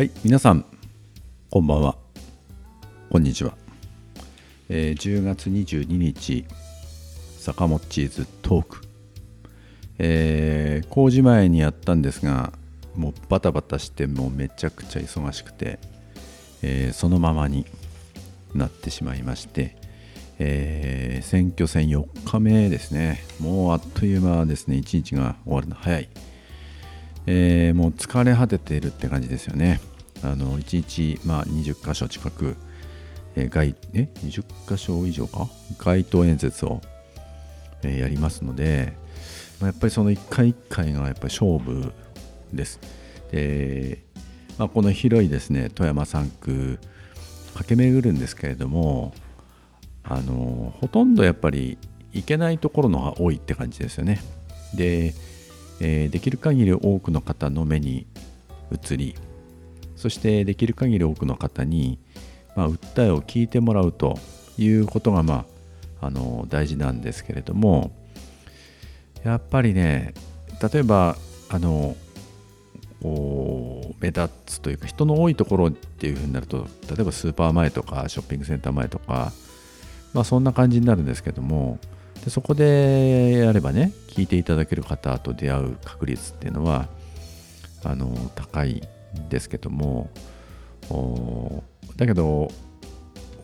はい皆さんこんばんは。こんにちは、えー、10月22日坂本チーズトーク、えー、工事前にやったんですがもうバタバタしてもうめちゃくちゃ忙しくて、えー、そのままになってしまいまして、えー、選挙戦4日目ですね。もうあっという間ですね。1日が終わるの早い、えー、もう疲れ果てているって感じですよね。あの1日、まあ、20箇所近く、えー、街え20箇所以上か？街頭演説を、えー、やりますので、まあ、やっぱりその1回1回がやっぱり勝負です。でまあ、この広いですね富山3区駆け巡るんですけれどもあのほとんどやっぱり行けないところのが多いって感じですよね。で、えー、できる限り多くの方の目に移りそしてできる限り多くの方に、まあ、訴えを聞いてもらうということが、まあ、あの大事なんですけれどもやっぱりね例えばあの目立つというか人の多いところっていうふうになると例えばスーパー前とかショッピングセンター前とか、まあ、そんな感じになるんですけどもでそこでやればね聞いていただける方と出会う確率っていうのはあの高いですけどもだけど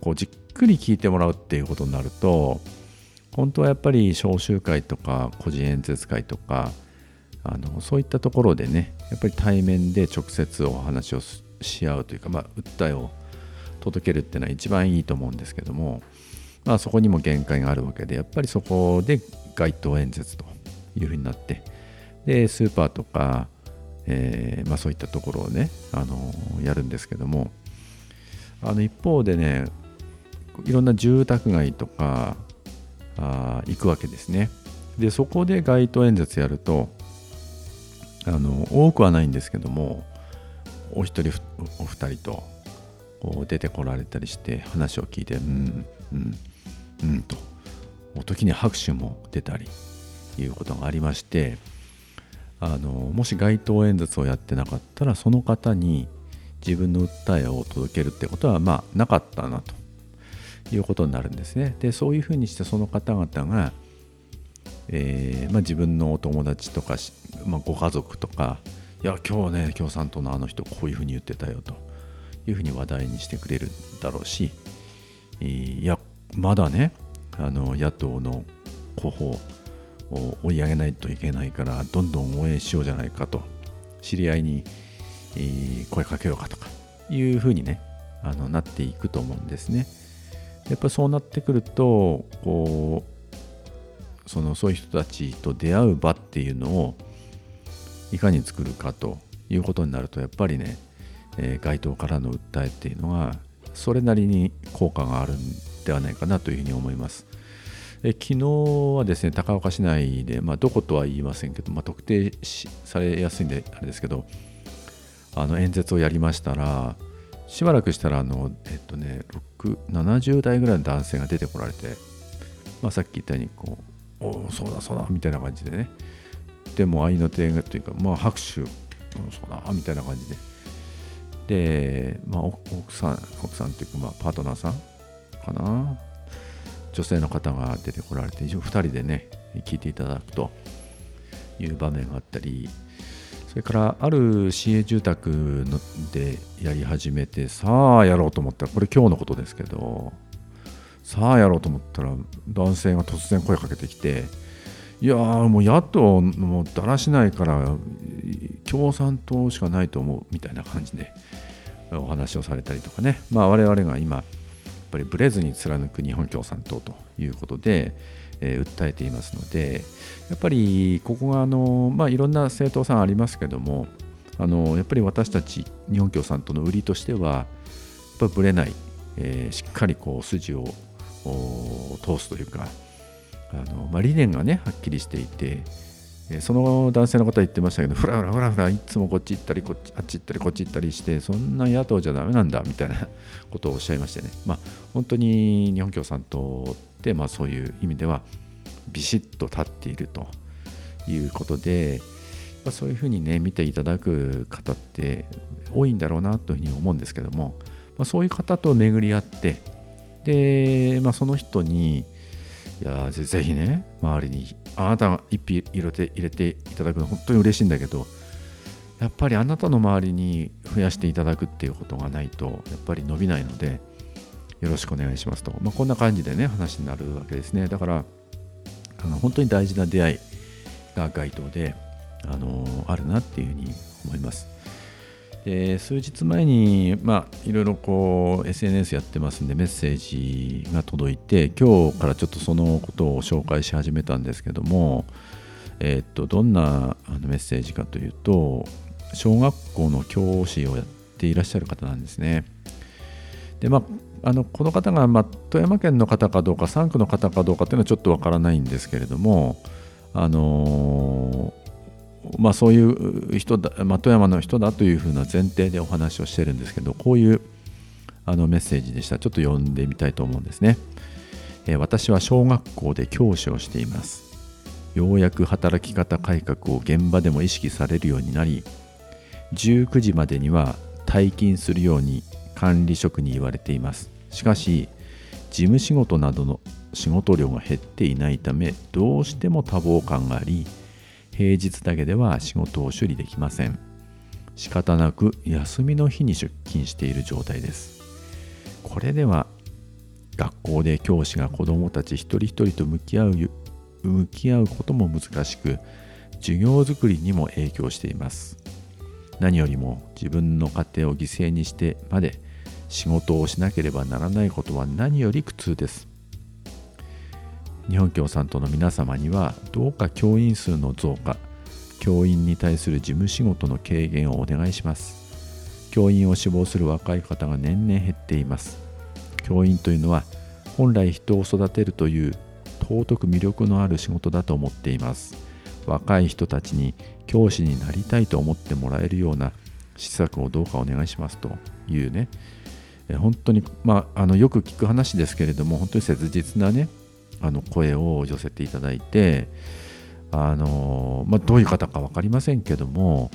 こうじっくり聞いてもらうっていうことになると本当はやっぱり召集会とか個人演説会とかあのそういったところでねやっぱり対面で直接お話をし合うというか、まあ、訴えを届けるっていうのは一番いいと思うんですけども、まあ、そこにも限界があるわけでやっぱりそこで街頭演説というふうになってでスーパーとかえー、まあ、そういったところをね、あのやるんですけどもあの一方でねいろんな住宅街とかあ行くわけですね。でそこで街頭演説やるとあの多くはないんですけどもお一人お二人と出てこられたりして話を聞いてうんうんうんと時に拍手も出たりいうことがありましてあのもし街頭演説をやってなかったらその方に自分の訴えを届けるってことはまあなかったなということになるんですね。でそういうふうにしてその方々が、えーまあ、自分のお友達とか、まあ、ご家族とかいや今日ね共産党のあの人こういうふうに言ってたよというふうに話題にしてくれるだろうしいやまだねあの野党の候補追い上げないといけないからどんどん応援しようじゃないかと知り合いに、声かけようかとかいうふうにねあのなっていくと思うんですね。やっぱそうなってくるとこうそのそういう人たちと出会う場っていうのをいかに作るかということになるとやっぱりね、えー、街頭からの訴えっていうのはそれなりに効果があるんではないかなというふうに思います。え昨日はですね高岡市内で、まあ、どことは言いませんけど、まあ、特定されやすいんであれですけどあの演説をやりましたらしばらくしたらあの、えっとね、70代ぐらいの男性が出てこられて、まあ、さっき言ったようにこうおおそうだそうだみたいな感じでね。でも愛の手がというか、まあ、拍手、うん、そうだみたいな感じで。で、まあ、奥さん奥さんというか、まあ、パートナーさんかな。女性の方が出てこられて、2人でね、聞いていただくという場面があったり、それからある市営住宅のでやり始めて、さあやろうと思ったら、これ今日のことですけど、さあやろうと思ったら、男性が突然声かけてきて、いやもう野党もうだらしないから共産党しかないと思うみたいな感じでお話をされたりとかね、まあ、我々が今っぱりブレずに貫く日本共産党ということで、えー、訴えていますのでやっぱりここがあの、まあ、いろんな政党さんありますけどもあのやっぱり私たち日本共産党の売りとしてはやっぱぶれない、えー、しっかりこう筋を通すというかあの、まあ、理念がねはっきりしていてその男性の方は言ってましたけど、ふらふらふらふら、いつもこっち行ったり、こっちあっち行ったり、こっち行ったりして、そんな野党じゃだめなんだみたいな ことをおっしゃいましてね、まあ、本当に日本共産党って、まあ、そういう意味では、ビシッと立っているということで、まそういうふうにね見ていただく方って多いんだろうなというふうに思うんですけども、まあ、そういう方と巡り合ってで、まあ、その人にやぜひね周りにあなたが一品入れて入れていただくの本当に嬉しいんだけどやっぱりあなたの周りに増やしていただくっていうことがないとやっぱり伸びないのでよろしくお願いしますと、まあ、こんな感じでね話になるわけですね。だからあの本当に大事な出会いが該当であのあるなっていうふうに思います。で数日前に、まあ、いろいろこう SNS やってますんでメッセージが届いて今日からちょっとそのことを紹介し始めたんですけども、え、っとどんなメッセージかというと小学校の教師をやっていらっしゃる方なんですね。でまああのこの方が、まあ、富山県の方かどうか3区の方かどうかっていうのはちょっとわからないんですけれどもあのまあ、そういう人だ、まあ、富山の人だというふうな前提でお話をしてるんですけどこういうあのメッセージでした。ちょっと読んでみたいと思うんですね、えー、私は小学校で教師をしています。ようやく働き方改革を現場でも意識されるようになり19時までには退勤するように管理職に言われています。しかし事務仕事などの仕事量が減っていないためどうしても多忙感があり平日だけでは仕事を処理できません。仕方なく休みの日に出勤している状態です。これでは学校で教師が子どもたち一人一人と向き合う向き合うことも難しく授業づくりにも影響しています。何よりも自分の家庭を犠牲にしてまで仕事をしなければならないことは何より苦痛です。日本共産党の皆様にはどうか教員数の増加教員に対する事務仕事の軽減をお願いします。教員を志望する若い方が年々減っています。教員というのは本来人を育てるという尊く魅力のある仕事だと思っています。若い人たちに教師になりたいと思ってもらえるような施策をどうかお願いしますというね。本当に、まあ、あのよく聞く話ですけれども本当に切実なねあの声を寄せていただいてあの、まあ、どういう方か分かりませんけども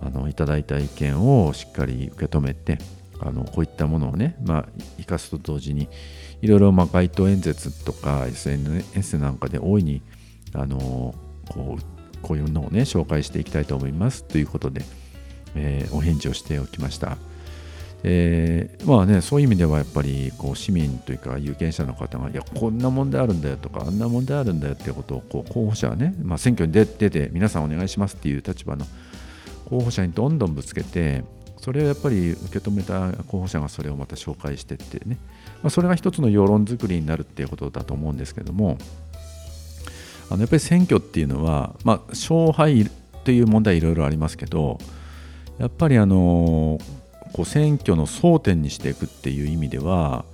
あのいただいた意見をしっかり受け止めてあのこういったものをね、まあ、生かすと同時にいろいろま街頭演説とか SNS なんかで大いにあのこうこういうのをね紹介していきたいと思いますということで、えー、お返事をしておきました。えー、まあね、そういう意味ではやっぱりこう市民というか有権者の方がいやこんな問題あるんだよとかあんな問題あるんだよっていうことをこう候補者はね、まあ、選挙に出て皆さんお願いしますっていう立場の候補者にどんどんぶつけてそれをやっぱり受け止めた候補者がそれをまた紹介してってね、まあ、それが一つの世論作りになるっていうことだと思うんですけどもあのやっぱり選挙っていうのは、まあ、勝敗という問題いろいろありますけどやっぱりあのこう選挙の争点にしていくっていう意味では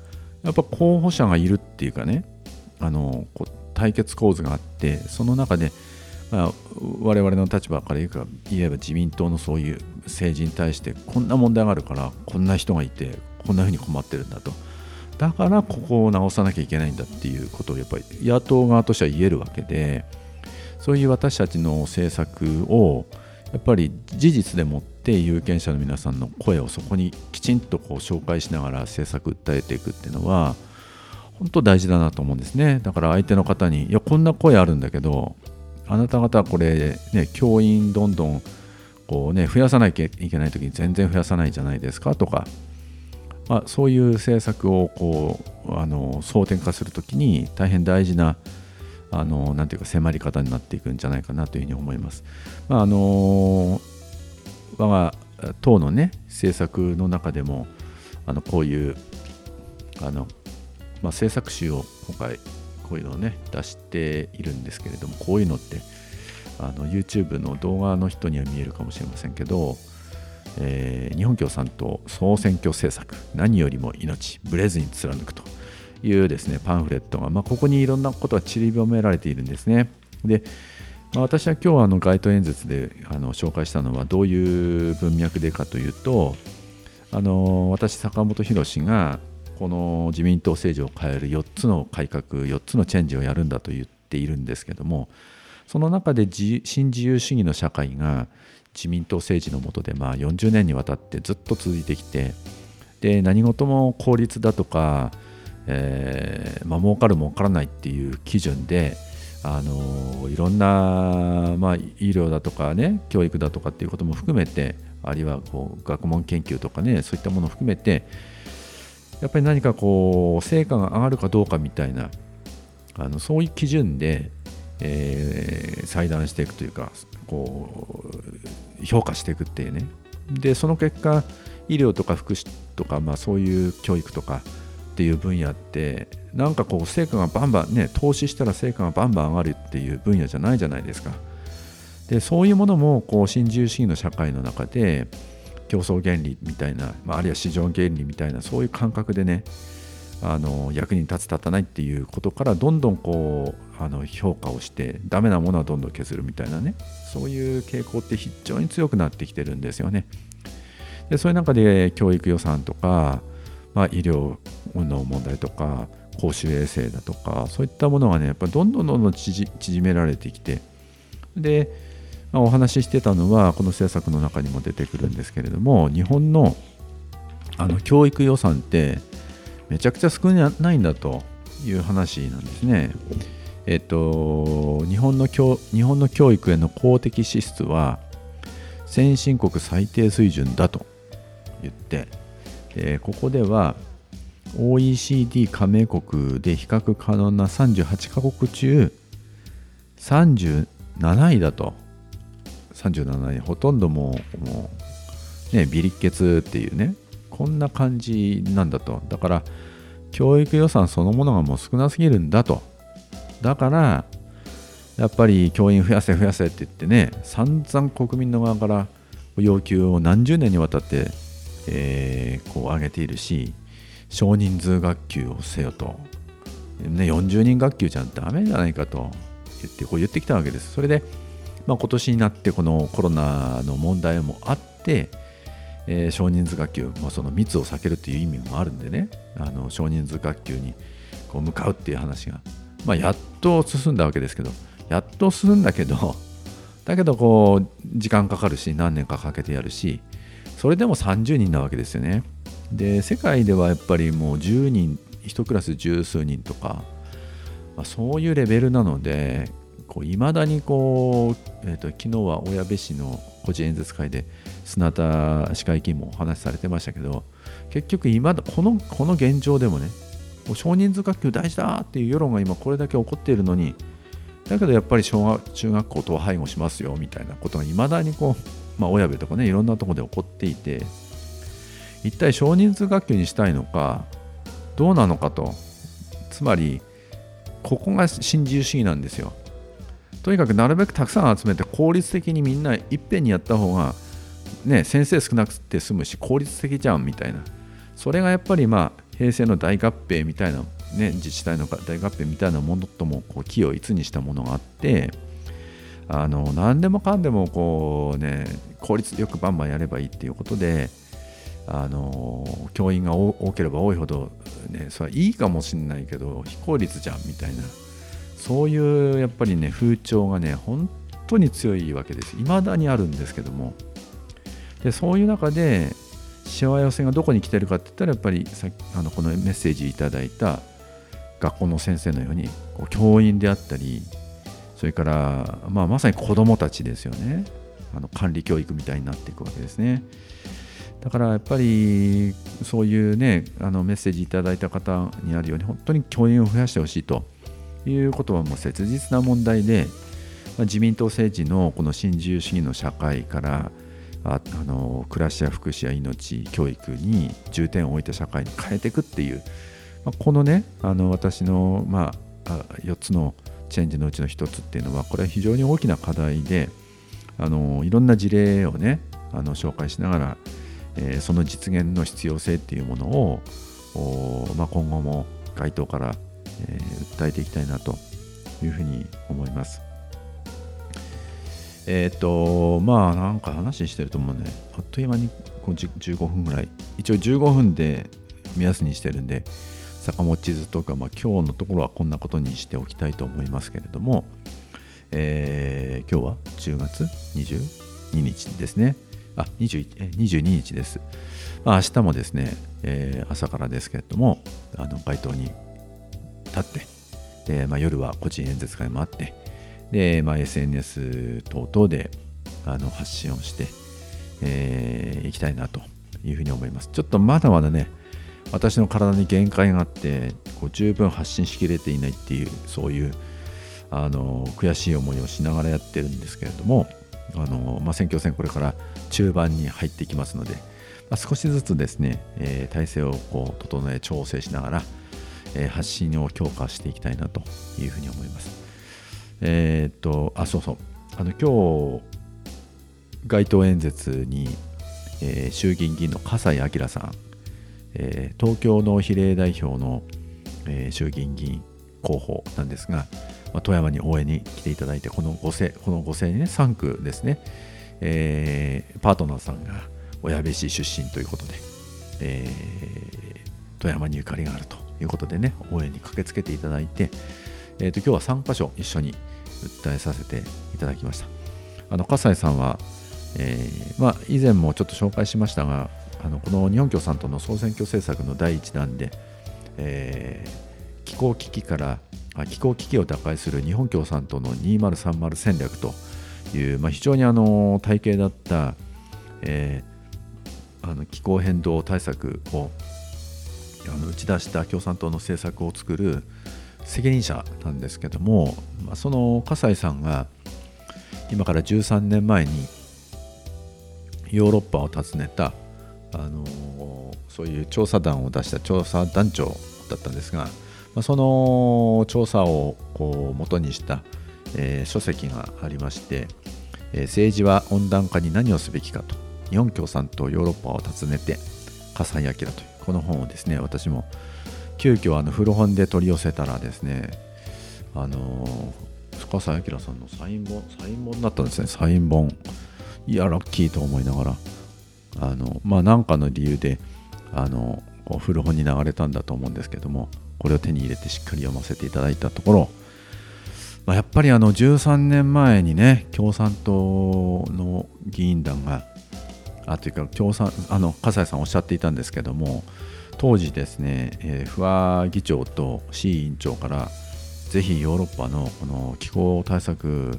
やっぱ候補者がいるっていうかねあのこう対決構図があってその中で、まあ、我々の立場から言えば自民党のそういう政治に対してこんな問題があるからこんな人がいてこんなふうに困ってるんだと。だからここを直さなきゃいけないんだっていうことをやっぱり野党側としては言えるわけでそういう私たちの政策をやっぱり事実でもって有権者の皆さんの声をそこにきちんとこう紹介しながら政策訴えていくっていうのは本当大事だなと思うんですねだから相手の方にいやこんな声あるんだけどあなた方はこれね教員どんどんこうね増やさなきゃいけない時に全然増やさないじゃないですかとか、まあ、そういう政策をこうあの争点化する時に大変大事なあのなていうか迫り方になっていくんじゃないかなというふうに思います。まあ、あの我が党のね政策の中でもあのこういうあの、まあ、政策集を今回こういうのをね出しているんですけれどもこういうのってあの YouTube の動画の人には見えるかもしれませんけど、えー、日本共産党総選挙政策何よりも命ブレずに貫くというですねパンフレットが、まあ、ここにいろんなことが散りばめられているんですね。で、私は今日あの街頭演説であの紹介したのはどういう文脈でかというとあの私坂本博がこの自民党政治を変える4つの改革4つのチェンジをやるんだと言っているんですけどもその中で新自由主義の社会が自民党政治の下でまあ40年にわたってずっと続いてきてで何事も効率だとか、えーまあ儲かる儲からないっていう基準であのいろんな、まあ、医療だとかね教育だとかっていうことも含めてあるいはこう学問研究とかねそういったものを含めてやっぱり何かこう成果が上がるかどうかみたいなあのそういう基準で、えー、裁断していくというかこう評価していくっていうね。でその結果医療とか福祉とか、まあ、そういう教育とかっていう分野ってなんかこう成果がバンバンね投資したら成果がバンバン上がるっていう分野じゃないじゃないですかでそういうものもこう新自由主義の社会の中で競争原理みたいな、まあ、あるいは市場原理みたいなそういう感覚でねあの役に立つ立たないっていうことからどんどんこうあの評価をしてダメなものはどんどん削るみたいなねそういう傾向って非常に強くなってきてるんですよね。でそういう中で教育予算とか、まあ、医療の問題とか公衆衛生だとかそういったものがねやっぱどんどんどんどん縮められてきてで、まあ、お話ししてたのはこの政策の中にも出てくるんですけれども日本のあの教育予算ってめちゃくちゃ少ないんだという話なんですね。えっと、日本の教日本の教育への公的支出は先進国最低水準だと言って、えここでは OECD 加盟国で比較可能な38カ国中37位だと。37位ほとんどもうもうねビリッケツっていうねこんな感じなんだと。だから教育予算そのものがもう少なすぎるんだと。だからやっぱり教員増やせ増やせって言ってね散々国民の側から要求を何十年にわたって、えー、こう上げているし少人数学級をせよと、ね、40人学級じゃダメじゃないかと言ってこう言ってきたわけです。それで、まあ、今年になってこのコロナの問題もあって、えー、少人数学級、まあ、その密を避けるっていう意味もあるんでねあの少人数学級にこう向かうっていう話が、まあ、やっと進んだわけですけどやっと進んだけどだけどこう時間かかるし何年かかけてやるしそれでも30人なわけですよね。で世界ではやっぱりもう10人1クラス十数人とか、まあ、そういうレベルなのでいまだにこう、えーと、昨日は小矢部市の個人演説会で砂田市会議員もお話しされてましたけど結局今だこのこの現状でもね少人数学級大事だっていう世論が今これだけ起こっているのにだけどやっぱり小学中学校とは背後しますよみたいなことがいまだにこう、まあ、親部とかねいろんなとこで起こっていて一体少人数学級にしたいのかどうなのかと。つまりここが新自由主義なんですよ。とにかくなるべくたくさん集めて効率的にみんないっぺんにやった方がね先生少なくて済むし効率的じゃんみたいな。それがやっぱりまあ平成の大合併みたいな、ね、自治体の大合併みたいなものともこう気を一にしたものがあってあの何でもかんでもこうね効率よくバンバンやればいいっていうことであの教員が多ければ多いほど、ね、それはいいかもしれないけど非効率じゃんみたいな。そういうやっぱりね風潮がね本当に強いわけです。いまだにあるんですけども。でそういう中でしわ寄せがどこに来てるかって言ったらやっぱりさあのこのメッセージいただいた学校の先生のようにこう教員であったりそれから、まあ、まさに子どもたちですよね。あの管理教育みたいになっていくわけですね。だからやっぱりそういうねあのメッセージいただいた方にあるように本当に教員を増やしてほしいと。いうことはもう切実な問題で、まあ、自民党政治のこの新自由主義の社会からああの暮らしや福祉や命教育に重点を置いた社会に変えていくっていう、まあ、このねあの私の、まあ、4つのチェンジのうちの1つっていうのはこれは非常に大きな課題であのいろんな事例をねあの紹介しながらえー、その実現の必要性っていうものを、まあ、今後も街頭から、えー、訴えていきたいなというふうに思います。えっ、ー、とまあなんか話してるともうねあっという間に15分ぐらい一応15分で目安にしてるんで坂本地図とか、まあ、今日のところはこんなことにしておきたいと思いますけれども、えー、今日は10月22日ですね。あ、21 22日です。まあ、明日もですね、えー、朝からですけれども、あの街頭に立って、でまあ、夜は個人演説会もあって、で、まあ、SNS 等々であの発信をして、えー、いきたいなというふうに思います。ちょっとまだまだね、私の体に限界があって、こう十分発信しきれていないっていう、そういうあの悔しい思いをしながらやってるんですけれども、あのまあ、選挙戦これから中盤に入っていきますので、まあ、少しずつですね、えー、体制をこう整え調整しながら、えー、発信を強化していきたいなというふうに思います。えー、っとあそうそうあの今日街頭演説に、えー、衆議院議員の笠井明さん、えー、東京の比例代表の、えー、衆議院議員候補なんですが、まあ、富山に応援に来ていただいてこの5世この5世にね3区ですね、えー、パートナーさんが親部市出身ということで、えー、富山にゆかりがあるということでね応援に駆けつけていただいて、えーと、今日は3箇所一緒に訴えさせていただきました。あの笠井さんは、えー、まあ、以前もちょっと紹介しましたがあのこの日本共産党の総選挙政策の第1弾で、えー、気候危機から気候危機を打開する日本共産党の2030戦略という、まあ、非常にあの体系だった、えー、あの気候変動対策をあの打ち出した共産党の政策を作る責任者なんですけども、まあ、その葛西さんが今から13年前にヨーロッパを訪ねた、あのそういう調査団を出した調査団長だったんですが、まあ、その調査をこう元にした、えー、書籍がありまして、えー、政治は温暖化に何をすべきかと日本共産党ヨーロッパを訪ねて笠井明というこの本をですね私も急遽あの古本で取り寄せたらですねあの笠井明さんのサイン本サイン本だったんですね。サイン本。いやラッキーと思いながら。あのまあ何かの理由であの古本に流れたんだと思うんですけどもこれを手に入れてしっかり読ませていただいたところ、まあ、やっぱりあの13年前にね共産党の議員団があというか共産あの笠井さんおっしゃっていたんですけども当時ですね、えー、不破議長と C 委員長からぜひヨーロッパのこの気候対策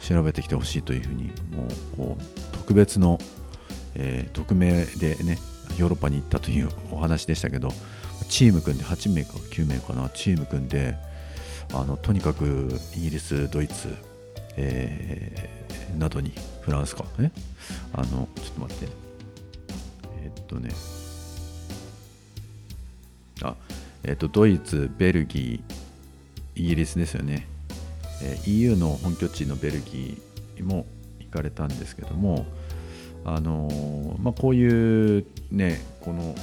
調べてきてほしいというふうにもうこう特別の、えー、匿名でねヨーロッパに行ったというお話でしたけどチーム組んで8名か9名かなチーム組んであのとにかくイギリスドイツ、えー、などにフランスかね。あのちょっと待って。えー、っとね。あえー、っとドイツベルギーイギリスですよね、えー、EU の本拠地のベルギーも行かれたんですけどもあのまあ、こういうねこの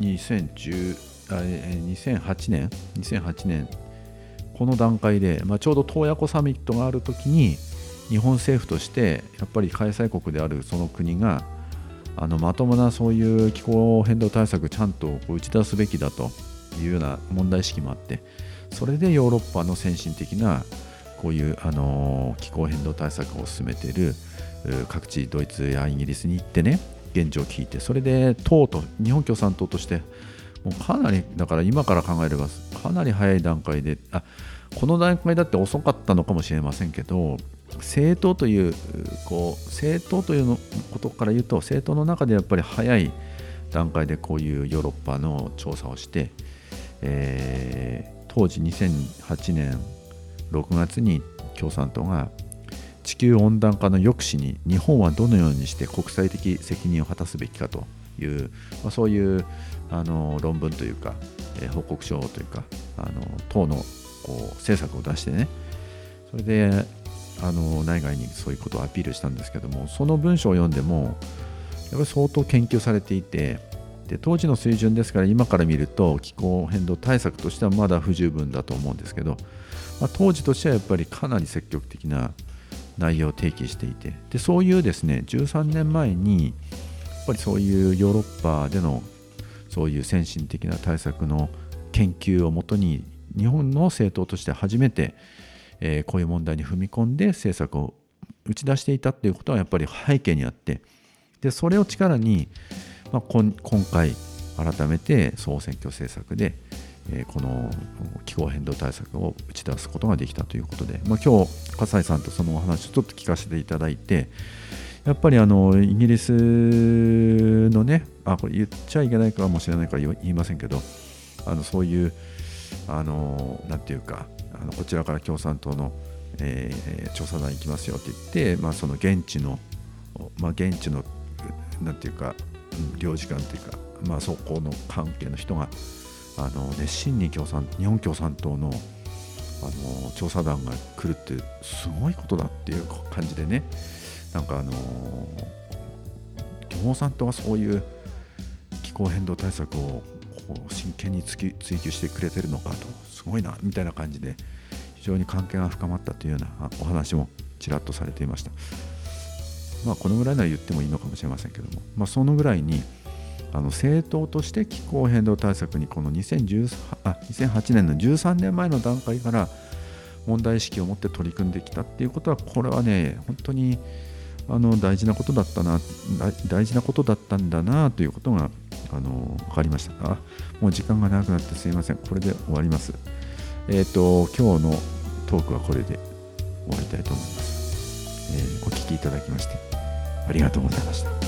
2010あ2008年2008年この段階で、まあ、ちょうど洞爺湖サミットがある時に日本政府としてやっぱり開催国であるその国があのまともなそういう気候変動対策ちゃんと打ち出すべきだというような問題意識もあってそれでヨーロッパの先進的なこういうあの気候変動対策を進めている各地ドイツやイギリスに行ってね現状を聞いてそれで党と日本共産党としてもうかなりだから今から考えればかなり早い段階であこの段階だって遅かったのかもしれませんけど政党というこう政党というのことから言うと政党の中でやっぱり早い段階でこういうヨーロッパの調査をして、えー、当時2008年6月に共産党が地球温暖化の抑止に日本はどのようにして国際的責任を果たすべきかという、まあ、そういうあの論文というか、えー、報告書というかあの党のこう政策を出してねそれであの内外にそういうことをアピールしたんですけどもその文章を読んでもやっぱり相当研究されていてで当時の水準ですから今から見ると気候変動対策としてはまだ不十分だと思うんですけど、まあ、当時としてはやっぱりかなり積極的な内容を提起していて。でそういうですね13年前にやっぱりそういうヨーロッパでのそういう先進的な対策の研究をもとに日本の政党として初めて、えー、こういう問題に踏み込んで政策を打ち出していたっていうことはやっぱり背景にあって。でそれを力に、まあ、今回改めて総選挙政策で、え、この気候変動対策を打ち出すことができたということで、まあ、今日笠井さんとそのお話をちょっと聞かせていただいてやっぱりあのイギリスのねあこれ言っちゃいけないかもしれないから言いませんけどあのそういうあのなていうかあのこちらから共産党の、えー、調査団行きますよって言って、まあ、その現地の、まあ、現地のなていうか領事館っていうか、まあ、そこの関係の人があの熱心に共産日本共産党のあの調査団が来るってすごいことだっていう感じでね。なんかあの共産党はそういう気候変動対策を真剣に追求してくれてるのかとすごいなみたいな感じで非常に関係が深まったというようなお話もちらっとされていました。まあこのぐらいなら言ってもいいのかもしれませんけども、まあ、そのぐらいにあの政党として気候変動対策にこの2018あ2008年の13年前の段階から問題意識を持って取り組んできたっていうことはこれはね本当にあの大事なことだったな大事なことだったんだなということがあの分かりましたあもう時間が長くなってすいません。これで終わります。えっ、ー、と今日のトークはこれで終わりたいと思います、えー、お聴きいただきましてありがとうございました。